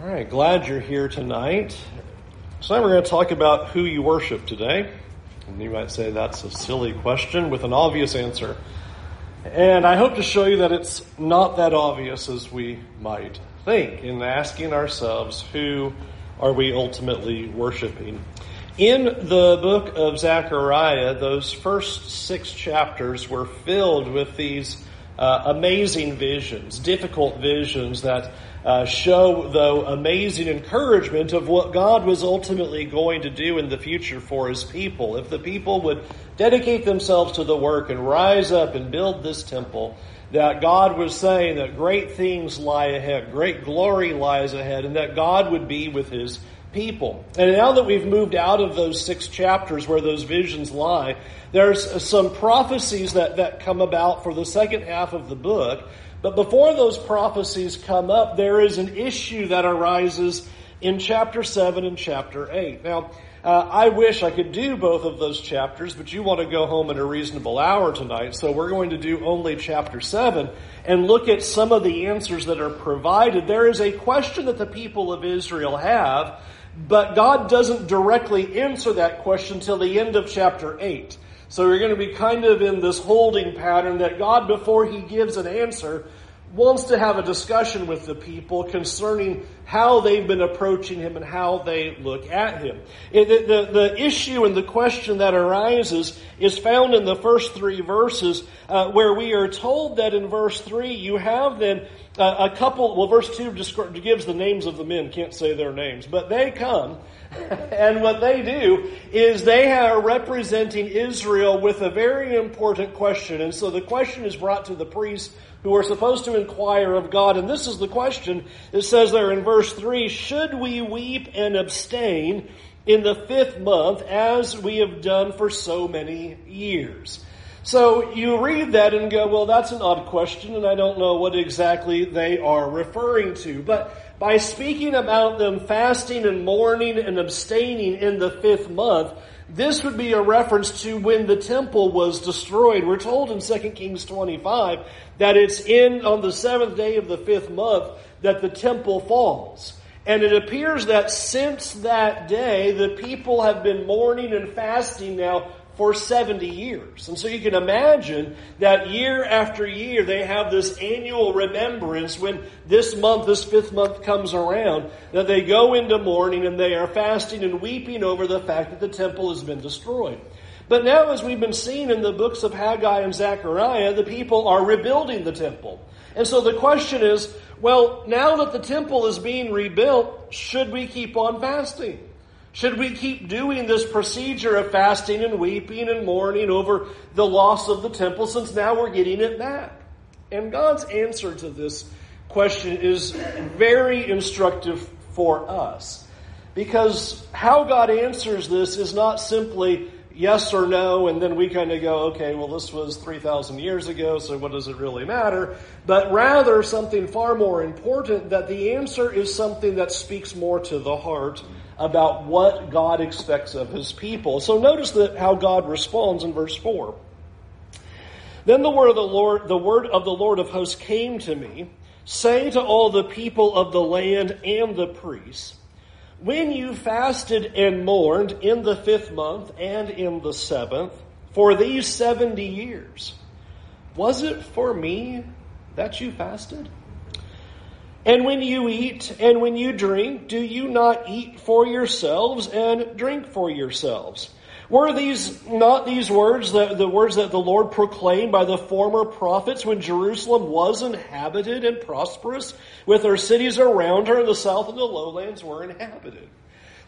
All right, glad you're here tonight. So now we're going to talk about who you worship today. And you might say that's a silly question with an obvious answer. And I hope to show you that it's not that obvious as we might think in asking ourselves who are we ultimately worshiping. In the book of Zechariah, those first six chapters were filled with these uh, amazing visions, difficult visions that uh, show, though, amazing encouragement of what God was ultimately going to do in the future for his people. If the people would dedicate themselves to the work and rise up and build this temple, that God was saying that great things lie ahead, great glory lies ahead, and that God would be with his people. And now that we've moved out of those six chapters where those visions lie, there's some prophecies that, that come about for the second half of the book but before those prophecies come up, there is an issue that arises in chapter 7 and chapter 8. Now, uh, I wish I could do both of those chapters, but you want to go home at a reasonable hour tonight, so we're going to do only chapter 7 and look at some of the answers that are provided. There is a question that the people of Israel have, but God doesn't directly answer that question till the end of chapter 8. So you're going to be kind of in this holding pattern that God, before He gives an answer, wants to have a discussion with the people concerning how they've been approaching Him and how they look at Him. The, the, the issue and the question that arises is found in the first three verses, uh, where we are told that in verse 3 you have then uh, a couple, well, verse 2 gives the names of the men, can't say their names, but they come and what they do is they are representing Israel with a very important question. And so the question is brought to the priests who are supposed to inquire of God. And this is the question. It says there in verse 3 Should we weep and abstain in the fifth month as we have done for so many years? So you read that and go, well, that's an odd question, and I don't know what exactly they are referring to. But by speaking about them fasting and mourning and abstaining in the fifth month, this would be a reference to when the temple was destroyed. We're told in 2 Kings 25 that it's in on the seventh day of the fifth month that the temple falls. And it appears that since that day, the people have been mourning and fasting now for 70 years. And so you can imagine that year after year they have this annual remembrance when this month, this fifth month comes around, that they go into mourning and they are fasting and weeping over the fact that the temple has been destroyed. But now, as we've been seeing in the books of Haggai and Zechariah, the people are rebuilding the temple. And so the question is, well, now that the temple is being rebuilt, should we keep on fasting? Should we keep doing this procedure of fasting and weeping and mourning over the loss of the temple since now we're getting it back? And God's answer to this question is very instructive for us. Because how God answers this is not simply yes or no, and then we kind of go, okay, well, this was 3,000 years ago, so what does it really matter? But rather, something far more important that the answer is something that speaks more to the heart about what God expects of his people. So notice that how God responds in verse 4. Then the word of the Lord, the word of the Lord of hosts came to me, saying to all the people of the land and the priests, when you fasted and mourned in the fifth month and in the seventh for these seventy years, was it for me that you fasted? And when you eat and when you drink, do you not eat for yourselves and drink for yourselves? Were these not these words, the, the words that the Lord proclaimed by the former prophets when Jerusalem was inhabited and prosperous, with her cities around her and the south and the lowlands were inhabited?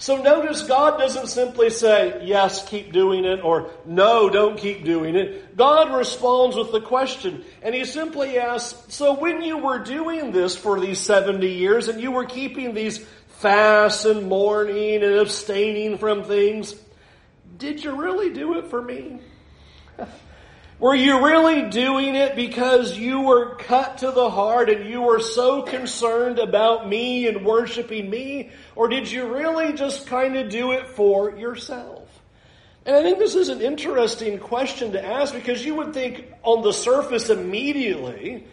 So notice God doesn't simply say, yes, keep doing it, or no, don't keep doing it. God responds with the question, and He simply asks, so when you were doing this for these 70 years, and you were keeping these fasts and mourning and abstaining from things, did you really do it for me? Were you really doing it because you were cut to the heart and you were so concerned about me and worshiping me? Or did you really just kind of do it for yourself? And I think this is an interesting question to ask because you would think on the surface immediately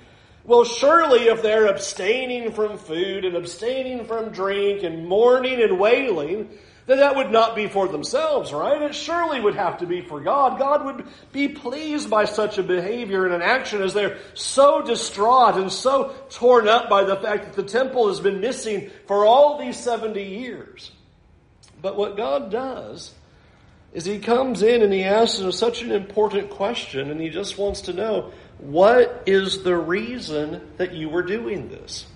Well, surely if they're abstaining from food and abstaining from drink and mourning and wailing, then that would not be for themselves, right? It surely would have to be for God. God would be pleased by such a behavior and an action as they're so distraught and so torn up by the fact that the temple has been missing for all these 70 years. But what God does is He comes in and He asks such an important question and He just wants to know, what is the reason that you were doing this?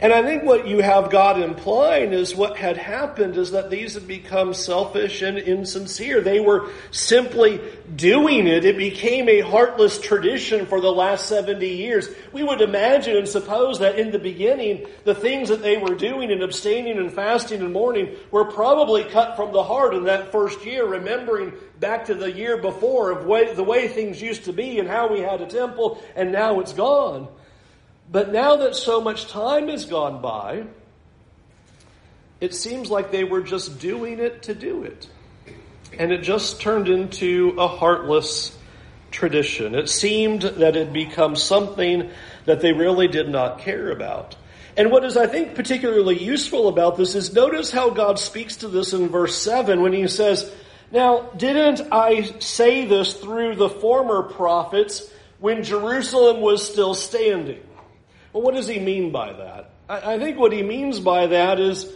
And I think what you have God implying is what had happened is that these had become selfish and insincere. They were simply doing it. It became a heartless tradition for the last 70 years. We would imagine and suppose that in the beginning, the things that they were doing and abstaining and fasting and mourning were probably cut from the heart in that first year, remembering back to the year before of way, the way things used to be and how we had a temple and now it's gone. But now that so much time has gone by, it seems like they were just doing it to do it. And it just turned into a heartless tradition. It seemed that it had become something that they really did not care about. And what is, I think, particularly useful about this is notice how God speaks to this in verse 7 when he says, Now, didn't I say this through the former prophets when Jerusalem was still standing? Well, what does he mean by that? I, I think what he means by that is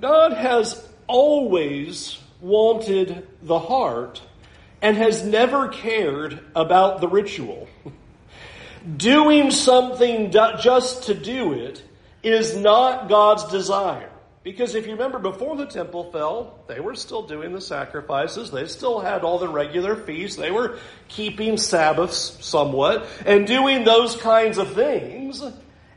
God has always wanted the heart and has never cared about the ritual. Doing something just to do it is not God's desire. Because if you remember, before the temple fell, they were still doing the sacrifices. They still had all the regular feasts. They were keeping Sabbaths somewhat and doing those kinds of things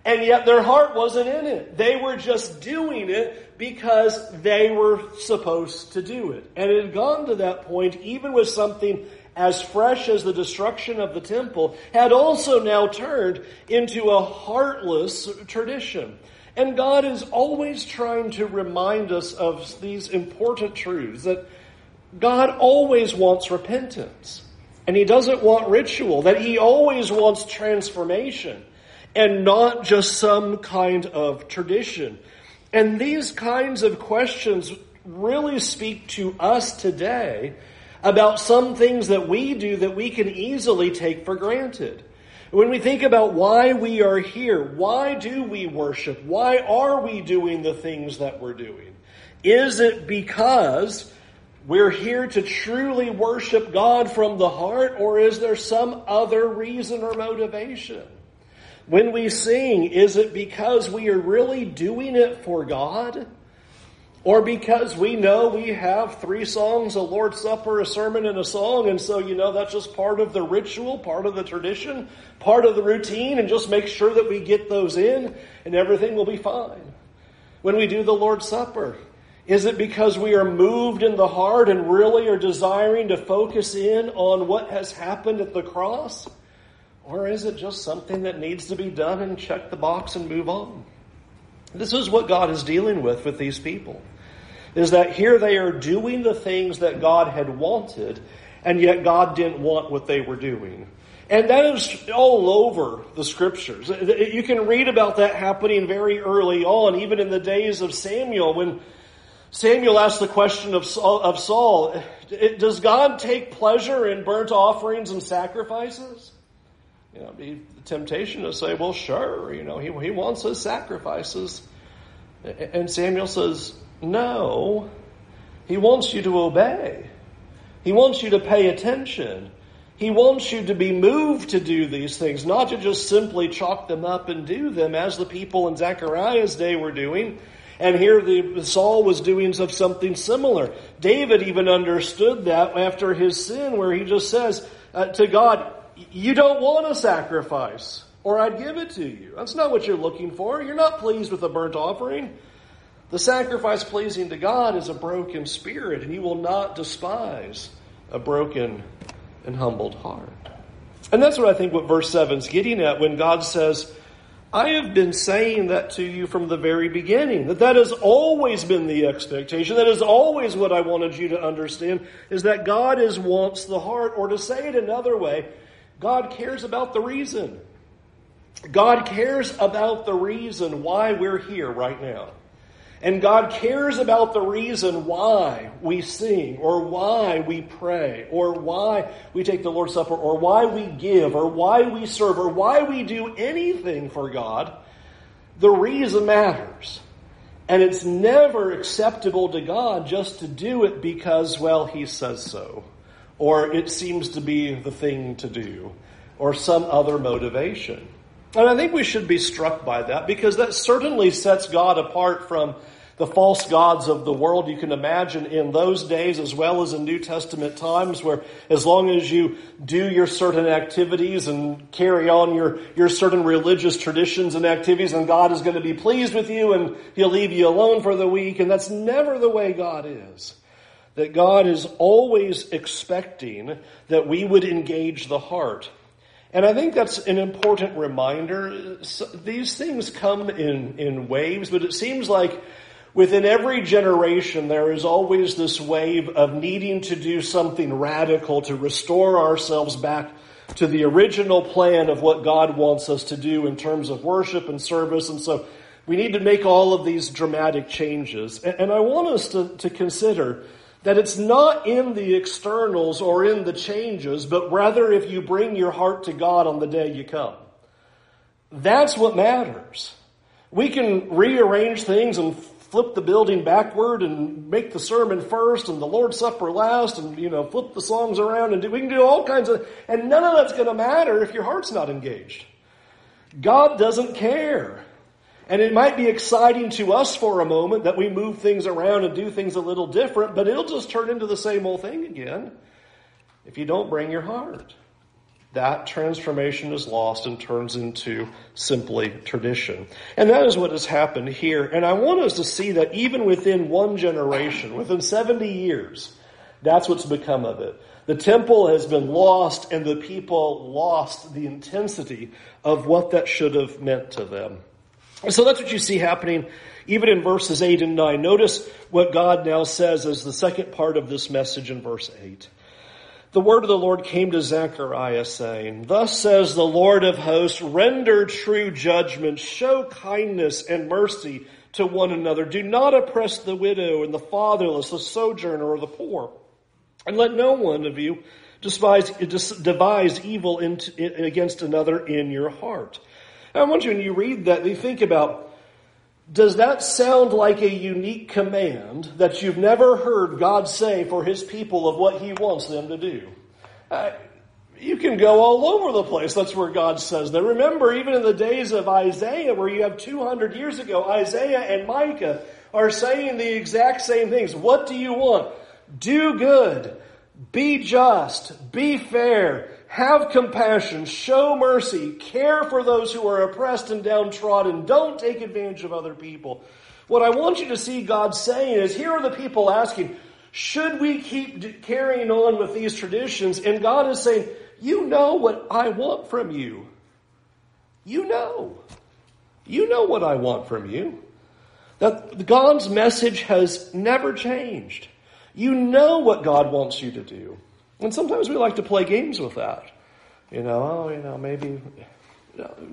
and yet their heart wasn't in it. They were just doing it because they were supposed to do it. And it had gone to that point, even with something as fresh as the destruction of the temple, had also now turned into a heartless tradition. And God is always trying to remind us of these important truths that God always wants repentance. And He doesn't want ritual, that He always wants transformation and not just some kind of tradition. And these kinds of questions really speak to us today about some things that we do that we can easily take for granted. When we think about why we are here, why do we worship? Why are we doing the things that we're doing? Is it because we're here to truly worship God from the heart, or is there some other reason or motivation? When we sing, is it because we are really doing it for God? Or because we know we have three songs, a Lord's Supper, a sermon, and a song, and so, you know, that's just part of the ritual, part of the tradition, part of the routine, and just make sure that we get those in, and everything will be fine. When we do the Lord's Supper, is it because we are moved in the heart and really are desiring to focus in on what has happened at the cross? Or is it just something that needs to be done and check the box and move on? This is what God is dealing with with these people. Is that here they are doing the things that God had wanted, and yet God didn't want what they were doing. And that is all over the scriptures. You can read about that happening very early on, even in the days of Samuel, when Samuel asked the question of Saul, of Saul Does God take pleasure in burnt offerings and sacrifices? You know, be the temptation to say, well, sure, you know, he, he wants his sacrifices. And Samuel says, no, he wants you to obey. He wants you to pay attention. He wants you to be moved to do these things, not to just simply chalk them up and do them as the people in Zechariah's day were doing. And here the Saul was doing of something similar. David even understood that after his sin, where he just says uh, to God, you don't want a sacrifice, or I'd give it to you. That's not what you're looking for. You're not pleased with a burnt offering. The sacrifice pleasing to God is a broken spirit, and He will not despise a broken and humbled heart. And that's what I think what verse 7 is getting at when God says, I have been saying that to you from the very beginning. That that has always been the expectation. That is always what I wanted you to understand is that God is wants the heart. Or to say it another way, God cares about the reason. God cares about the reason why we're here right now. And God cares about the reason why we sing, or why we pray, or why we take the Lord's Supper, or why we give, or why we serve, or why we do anything for God. The reason matters. And it's never acceptable to God just to do it because, well, He says so, or it seems to be the thing to do, or some other motivation. And I think we should be struck by that because that certainly sets God apart from the false gods of the world you can imagine in those days as well as in New Testament times where as long as you do your certain activities and carry on your, your certain religious traditions and activities and God is going to be pleased with you and He'll leave you alone for the week and that's never the way God is. That God is always expecting that we would engage the heart. And I think that's an important reminder. These things come in, in waves, but it seems like within every generation there is always this wave of needing to do something radical to restore ourselves back to the original plan of what God wants us to do in terms of worship and service. And so we need to make all of these dramatic changes. And I want us to, to consider that it's not in the externals or in the changes, but rather if you bring your heart to God on the day you come. That's what matters. We can rearrange things and flip the building backward and make the sermon first and the Lord's Supper last and, you know, flip the songs around and do, we can do all kinds of, and none of that's going to matter if your heart's not engaged. God doesn't care. And it might be exciting to us for a moment that we move things around and do things a little different, but it'll just turn into the same old thing again if you don't bring your heart. That transformation is lost and turns into simply tradition. And that is what has happened here. And I want us to see that even within one generation, within 70 years, that's what's become of it. The temple has been lost and the people lost the intensity of what that should have meant to them. So that's what you see happening even in verses 8 and 9. Notice what God now says as the second part of this message in verse 8. The word of the Lord came to Zechariah saying, Thus says the Lord of hosts, render true judgment, show kindness and mercy to one another. Do not oppress the widow and the fatherless, the sojourner or the poor. And let no one of you devise evil against another in your heart. I want you, when you read that, you think about, does that sound like a unique command that you've never heard God say for His people of what He wants them to do? Uh, you can go all over the place. That's where God says that. Remember, even in the days of Isaiah, where you have 200 years ago, Isaiah and Micah are saying the exact same things. What do you want? Do good. Be just. Be fair have compassion, show mercy, care for those who are oppressed and downtrodden. Don't take advantage of other people. What I want you to see God saying is here are the people asking, should we keep carrying on with these traditions? And God is saying, you know what I want from you. You know. You know what I want from you. That God's message has never changed. You know what God wants you to do. And sometimes we like to play games with that. You know, oh, you know, maybe.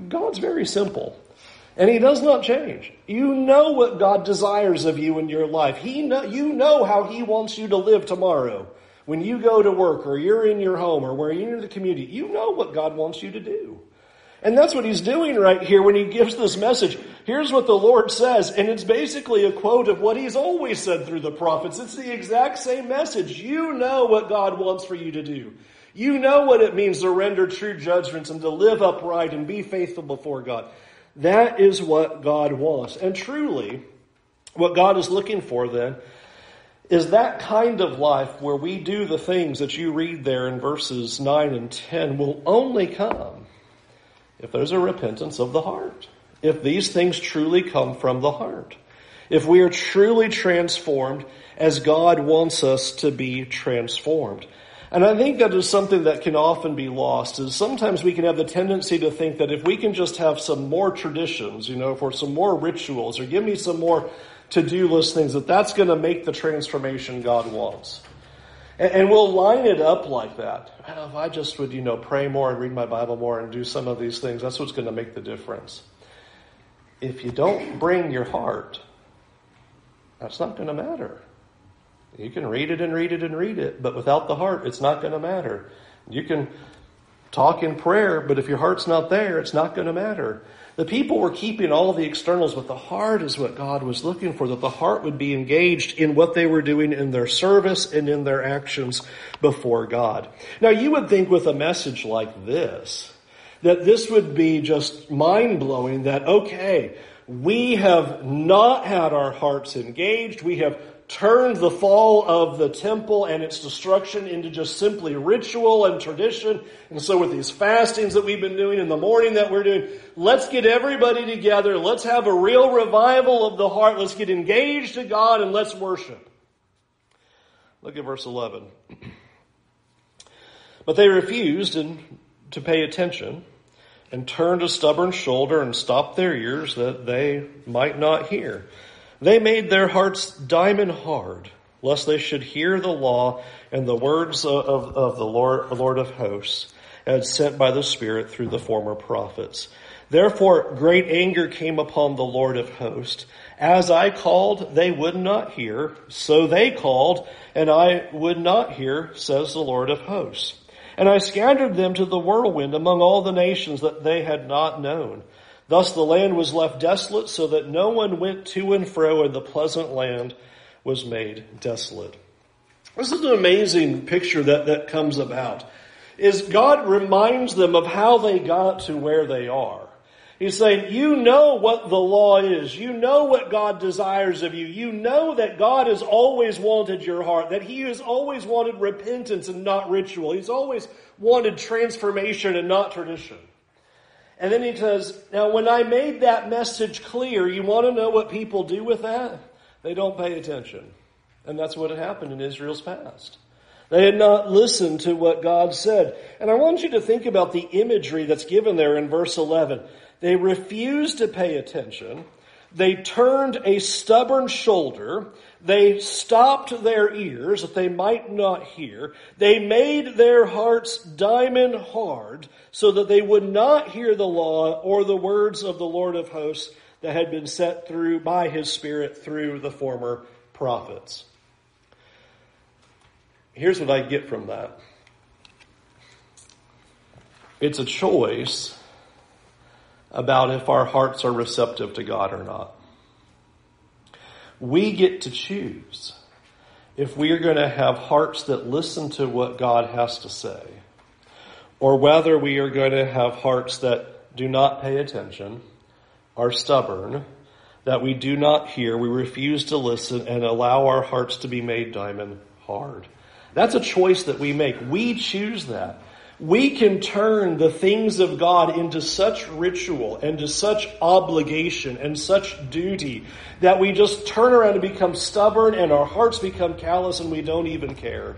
God's very simple. And He does not change. You know what God desires of you in your life. He know, you know how He wants you to live tomorrow. When you go to work or you're in your home or where you're in the community, you know what God wants you to do. And that's what he's doing right here when he gives this message. Here's what the Lord says, and it's basically a quote of what he's always said through the prophets. It's the exact same message. You know what God wants for you to do. You know what it means to render true judgments and to live upright and be faithful before God. That is what God wants. And truly, what God is looking for then is that kind of life where we do the things that you read there in verses 9 and 10 will only come if there's a repentance of the heart, if these things truly come from the heart, if we are truly transformed as God wants us to be transformed. And I think that is something that can often be lost is sometimes we can have the tendency to think that if we can just have some more traditions, you know, for some more rituals or give me some more to-do list things, that that's going to make the transformation God wants. And we'll line it up like that. If I just would, you know, pray more and read my Bible more and do some of these things, that's what's going to make the difference. If you don't bring your heart, that's not going to matter. You can read it and read it and read it, but without the heart, it's not going to matter. You can talk in prayer, but if your heart's not there, it's not going to matter. The people were keeping all the externals, but the heart is what God was looking for, that the heart would be engaged in what they were doing in their service and in their actions before God. Now you would think with a message like this, that this would be just mind blowing that, okay, we have not had our hearts engaged. We have turned the fall of the temple and its destruction into just simply ritual and tradition. And so with these fastings that we've been doing in the mourning that we're doing, let's get everybody together. Let's have a real revival of the heart. Let's get engaged to God and let's worship. Look at verse 11. But they refused and to pay attention and turned a stubborn shoulder and stopped their ears that they might not hear. They made their hearts diamond hard, lest they should hear the law and the words of, of the Lord, Lord of hosts, as sent by the Spirit through the former prophets. Therefore, great anger came upon the Lord of hosts. As I called, they would not hear. So they called, and I would not hear, says the Lord of hosts. And I scattered them to the whirlwind among all the nations that they had not known. Thus the land was left desolate so that no one went to and fro and the pleasant land was made desolate. This is an amazing picture that, that comes about. Is God reminds them of how they got to where they are. He's saying, you know what the law is. You know what God desires of you. You know that God has always wanted your heart, that He has always wanted repentance and not ritual. He's always wanted transformation and not tradition. And then he says, Now, when I made that message clear, you want to know what people do with that? They don't pay attention. And that's what had happened in Israel's past. They had not listened to what God said. And I want you to think about the imagery that's given there in verse 11. They refused to pay attention. They turned a stubborn shoulder. They stopped their ears that they might not hear. They made their hearts diamond hard so that they would not hear the law or the words of the Lord of hosts that had been set through by his Spirit through the former prophets. Here's what I get from that. It's a choice about if our hearts are receptive to God or not. We get to choose if we are going to have hearts that listen to what God has to say, or whether we are going to have hearts that do not pay attention, are stubborn, that we do not hear, we refuse to listen, and allow our hearts to be made diamond hard. That's a choice that we make. We choose that we can turn the things of God into such ritual and to such obligation and such duty that we just turn around and become stubborn and our hearts become callous and we don't even care.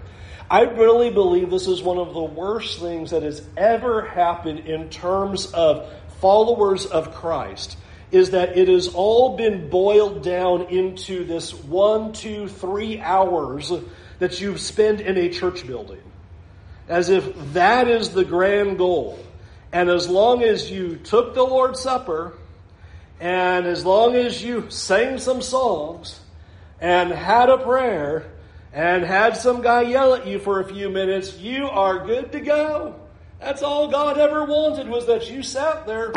I really believe this is one of the worst things that has ever happened in terms of followers of Christ is that it has all been boiled down into this one, two, three hours that you spend in a church building as if that is the grand goal. And as long as you took the Lord's Supper, and as long as you sang some songs, and had a prayer, and had some guy yell at you for a few minutes, you are good to go. That's all God ever wanted was that you sat there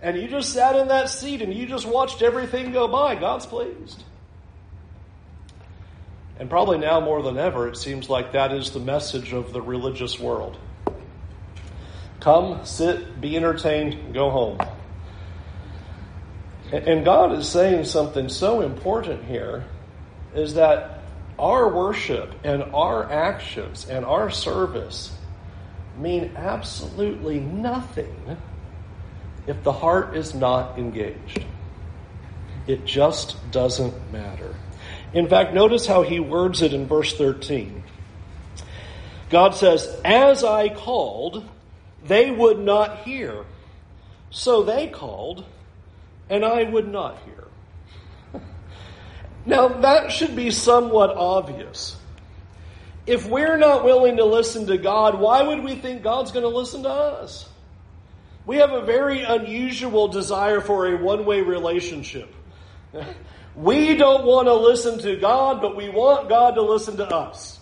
and you just sat in that seat and you just watched everything go by. God's pleased. And probably now more than ever, it seems like that is the message of the religious world. Come, sit, be entertained, go home. And God is saying something so important here is that our worship and our actions and our service mean absolutely nothing if the heart is not engaged. It just doesn't matter. In fact, notice how he words it in verse 13. God says, As I called, they would not hear. So they called, and I would not hear. now, that should be somewhat obvious. If we're not willing to listen to God, why would we think God's going to listen to us? We have a very unusual desire for a one way relationship. We don't want to listen to God, but we want God to listen to us.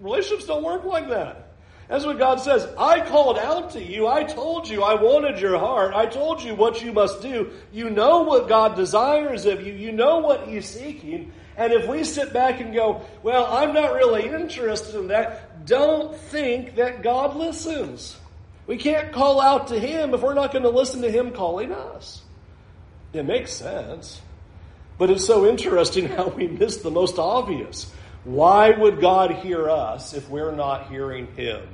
Relationships don't work like that. That's what God says. I called out to you. I told you I wanted your heart. I told you what you must do. You know what God desires of you. You know what He's seeking. And if we sit back and go, well, I'm not really interested in that, don't think that God listens. We can't call out to Him if we're not going to listen to Him calling us. It makes sense. But it's so interesting how we miss the most obvious. Why would God hear us if we're not hearing Him?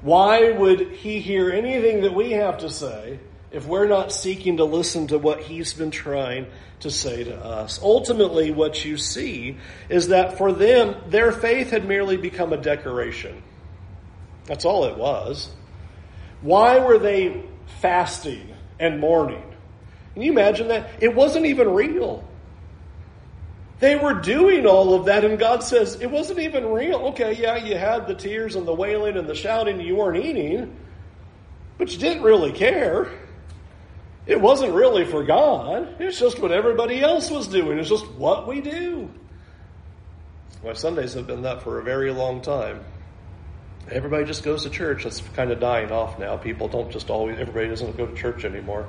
Why would He hear anything that we have to say if we're not seeking to listen to what He's been trying to say to us? Ultimately, what you see is that for them, their faith had merely become a decoration. That's all it was. Why were they fasting and mourning? Can you imagine that? It wasn't even real. They were doing all of that, and God says, it wasn't even real. Okay, yeah, you had the tears and the wailing and the shouting, you weren't eating, but you didn't really care. It wasn't really for God. It's just what everybody else was doing. It's just what we do. My Sundays have been that for a very long time. Everybody just goes to church. That's kind of dying off now. People don't just always, everybody doesn't go to church anymore.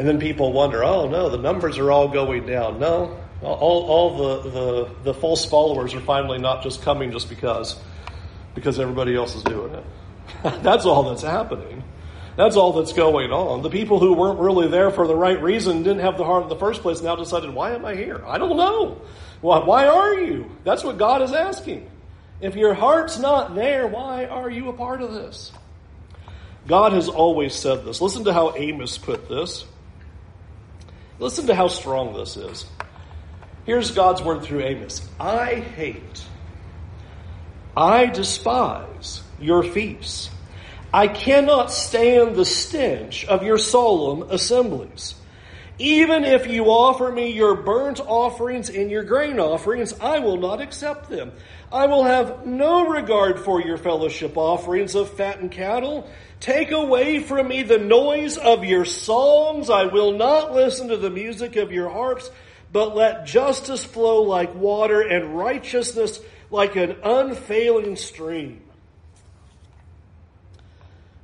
And then people wonder, oh no, the numbers are all going down. No, all, all the, the, the false followers are finally not just coming just because, because everybody else is doing it. that's all that's happening. That's all that's going on. The people who weren't really there for the right reason, didn't have the heart in the first place, now decided, why am I here? I don't know. Why, why are you? That's what God is asking. If your heart's not there, why are you a part of this? God has always said this. Listen to how Amos put this. Listen to how strong this is. Here's God's word through Amos I hate, I despise your feasts. I cannot stand the stench of your solemn assemblies. Even if you offer me your burnt offerings and your grain offerings, I will not accept them. I will have no regard for your fellowship offerings of fattened cattle. Take away from me the noise of your songs. I will not listen to the music of your harps but let justice flow like water and righteousness like an unfailing stream.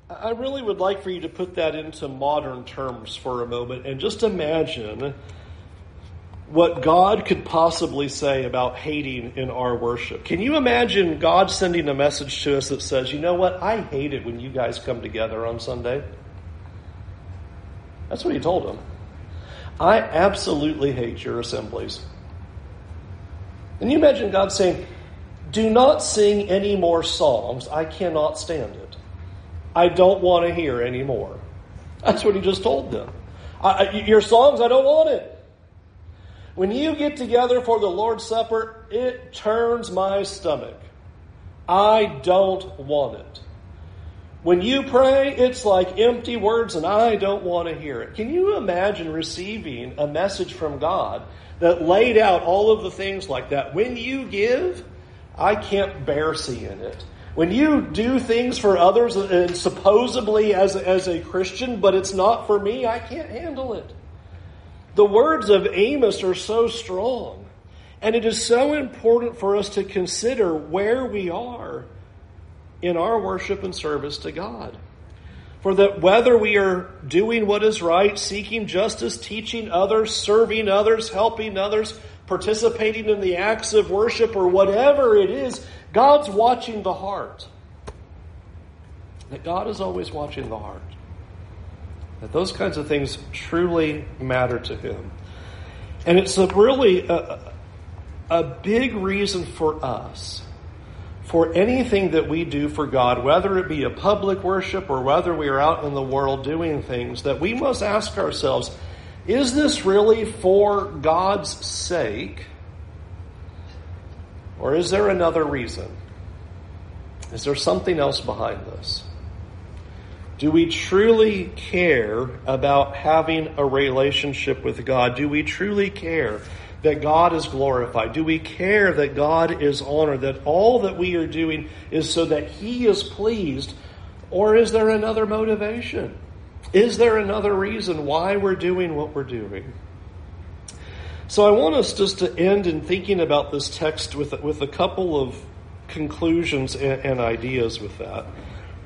I really would like for you to put that into modern terms for a moment and just imagine what God could possibly say about hating in our worship. Can you imagine God sending a message to us that says, you know what, I hate it when you guys come together on Sunday? That's what he told them. I absolutely hate your assemblies. Can you imagine God saying, Do not sing any more songs. I cannot stand it. I don't want to hear any more. That's what he just told them. Your songs, I don't want it. When you get together for the Lord's Supper, it turns my stomach. I don't want it. When you pray, it's like empty words, and I don't want to hear it. Can you imagine receiving a message from God that laid out all of the things like that? When you give, I can't bear seeing it. When you do things for others, and supposedly as, as a Christian, but it's not for me, I can't handle it. The words of Amos are so strong. And it is so important for us to consider where we are in our worship and service to God. For that whether we are doing what is right, seeking justice, teaching others, serving others, helping others, participating in the acts of worship, or whatever it is, God's watching the heart. That God is always watching the heart. That those kinds of things truly matter to Him. And it's a really a, a big reason for us for anything that we do for God, whether it be a public worship or whether we are out in the world doing things, that we must ask ourselves, is this really for God's sake? Or is there another reason? Is there something else behind this? Do we truly care about having a relationship with God? Do we truly care that God is glorified? Do we care that God is honored? That all that we are doing is so that He is pleased? Or is there another motivation? Is there another reason why we're doing what we're doing? So I want us just to end in thinking about this text with, with a couple of conclusions and, and ideas with that.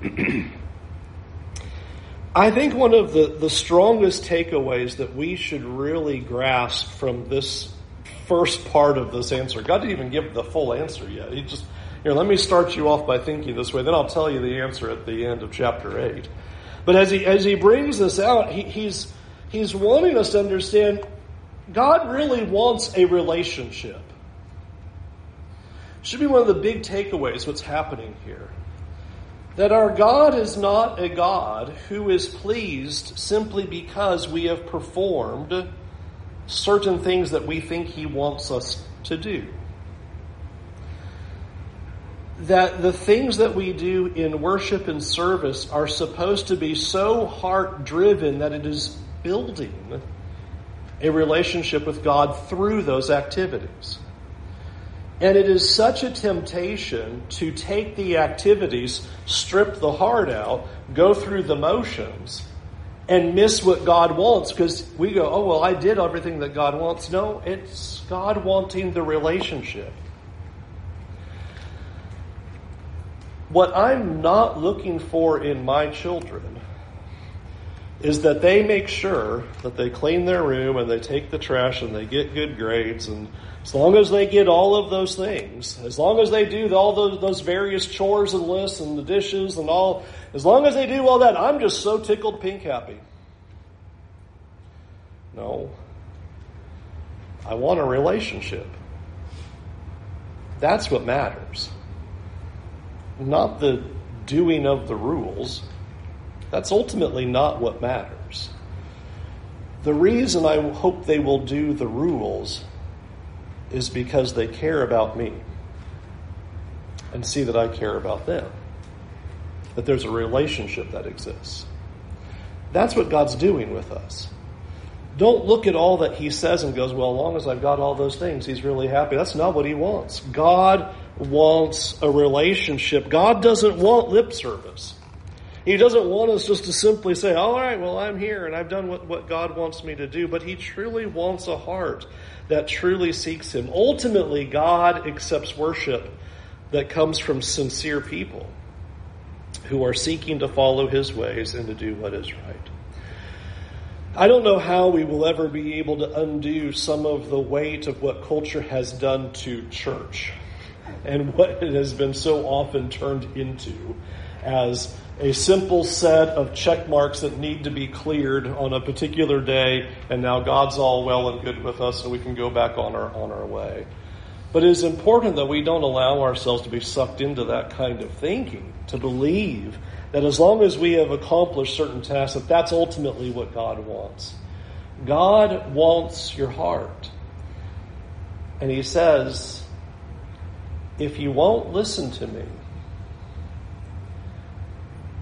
I think one of the, the strongest takeaways that we should really grasp from this first part of this answer, God didn't even give the full answer yet. He just, here, let me start you off by thinking this way, then I'll tell you the answer at the end of chapter 8. But as he, as he brings this out, he, he's, he's wanting us to understand God really wants a relationship. Should be one of the big takeaways what's happening here that our God is not a God who is pleased simply because we have performed certain things that we think He wants us to do. That the things that we do in worship and service are supposed to be so heart driven that it is building a relationship with God through those activities. And it is such a temptation to take the activities, strip the heart out, go through the motions, and miss what God wants because we go, oh, well, I did everything that God wants. No, it's God wanting the relationship. What I'm not looking for in my children is that they make sure that they clean their room and they take the trash and they get good grades and as long as they get all of those things, as long as they do all those, those various chores and lists and the dishes and all, as long as they do all that, I'm just so tickled pink happy. No. I want a relationship. That's what matters. Not the doing of the rules. That's ultimately not what matters. The reason I hope they will do the rules is because they care about me and see that I care about them. That there's a relationship that exists. That's what God's doing with us. Don't look at all that He says and goes, well, as long as I've got all those things, He's really happy. That's not what He wants. God wants a relationship. God doesn't want lip service. He doesn't want us just to simply say, all right, well, I'm here and I've done what, what God wants me to do, but He truly wants a heart that truly seeks Him. Ultimately, God accepts worship that comes from sincere people who are seeking to follow His ways and to do what is right. I don't know how we will ever be able to undo some of the weight of what culture has done to church and what it has been so often turned into as a simple set of check marks that need to be cleared on a particular day, and now God's all well and good with us, and we can go back on our on our way. But it is important that we don't allow ourselves to be sucked into that kind of thinking, to believe that as long as we have accomplished certain tasks, that that's ultimately what God wants. God wants your heart. And He says, if you won't listen to me,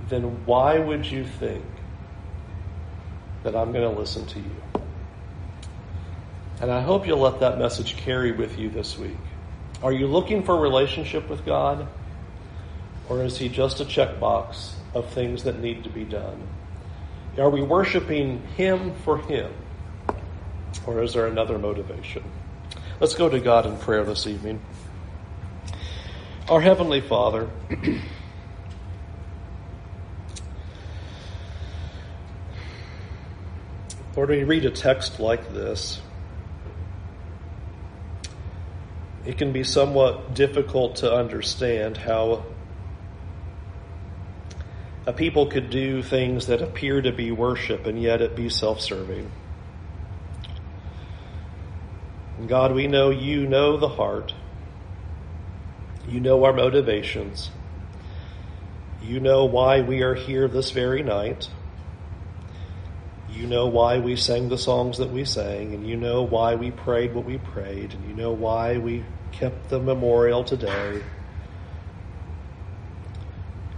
then why would you think that I'm going to listen to you? And I hope you'll let that message carry with you this week. Are you looking for a relationship with God? Or is He just a checkbox of things that need to be done? Are we worshiping Him for Him? Or is there another motivation? Let's go to God in prayer this evening. Our Heavenly Father, Lord, when you read a text like this, it can be somewhat difficult to understand how a people could do things that appear to be worship and yet it be self serving. God, we know you know the heart. You know our motivations. You know why we are here this very night. You know why we sang the songs that we sang, and you know why we prayed what we prayed, and you know why we kept the memorial today.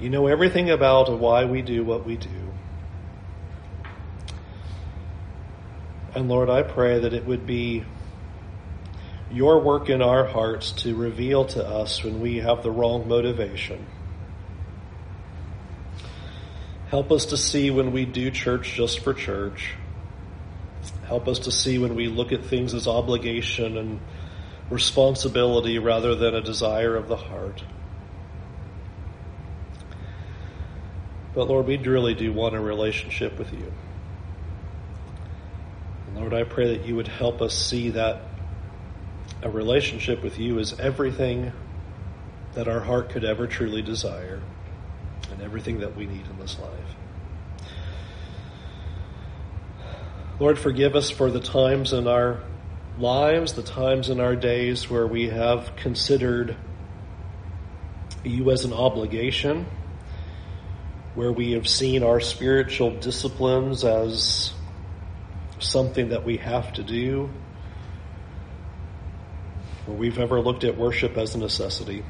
You know everything about why we do what we do. And Lord, I pray that it would be your work in our hearts to reveal to us when we have the wrong motivation. Help us to see when we do church just for church. Help us to see when we look at things as obligation and responsibility rather than a desire of the heart. But Lord, we really do want a relationship with you. And Lord, I pray that you would help us see that a relationship with you is everything that our heart could ever truly desire and everything that we need in this life. Lord, forgive us for the times in our lives, the times in our days where we have considered you as an obligation, where we have seen our spiritual disciplines as something that we have to do, where we've ever looked at worship as a necessity.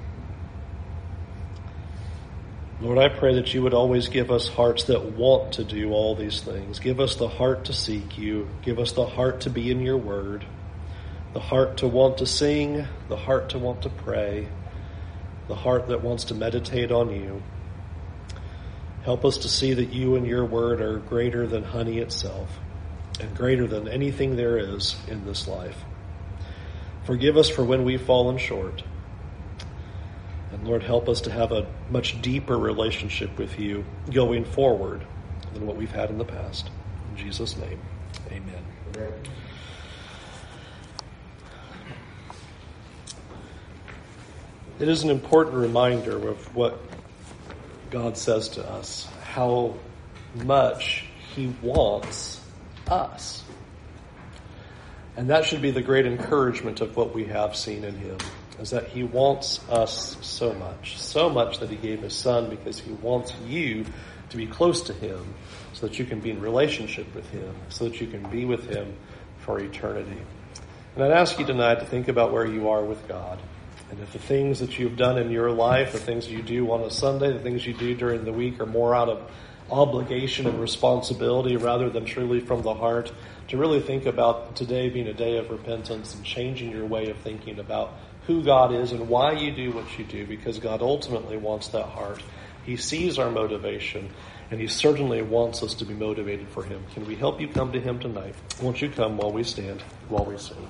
Lord, I pray that you would always give us hearts that want to do all these things. Give us the heart to seek you. Give us the heart to be in your word, the heart to want to sing, the heart to want to pray, the heart that wants to meditate on you. Help us to see that you and your word are greater than honey itself and greater than anything there is in this life. Forgive us for when we've fallen short. And Lord, help us to have a much deeper relationship with you going forward than what we've had in the past. In Jesus' name, amen. amen. It is an important reminder of what God says to us, how much He wants us. And that should be the great encouragement of what we have seen in Him is that he wants us so much, so much that he gave his son because he wants you to be close to him so that you can be in relationship with him, so that you can be with him for eternity. And I'd ask you tonight to think about where you are with God. And if the things that you've done in your life, the things you do on a Sunday, the things you do during the week are more out of obligation and responsibility rather than truly from the heart, to really think about today being a day of repentance and changing your way of thinking about who God is and why you do what you do because God ultimately wants that heart. He sees our motivation and He certainly wants us to be motivated for Him. Can we help you come to Him tonight? Won't you come while we stand, while we sing?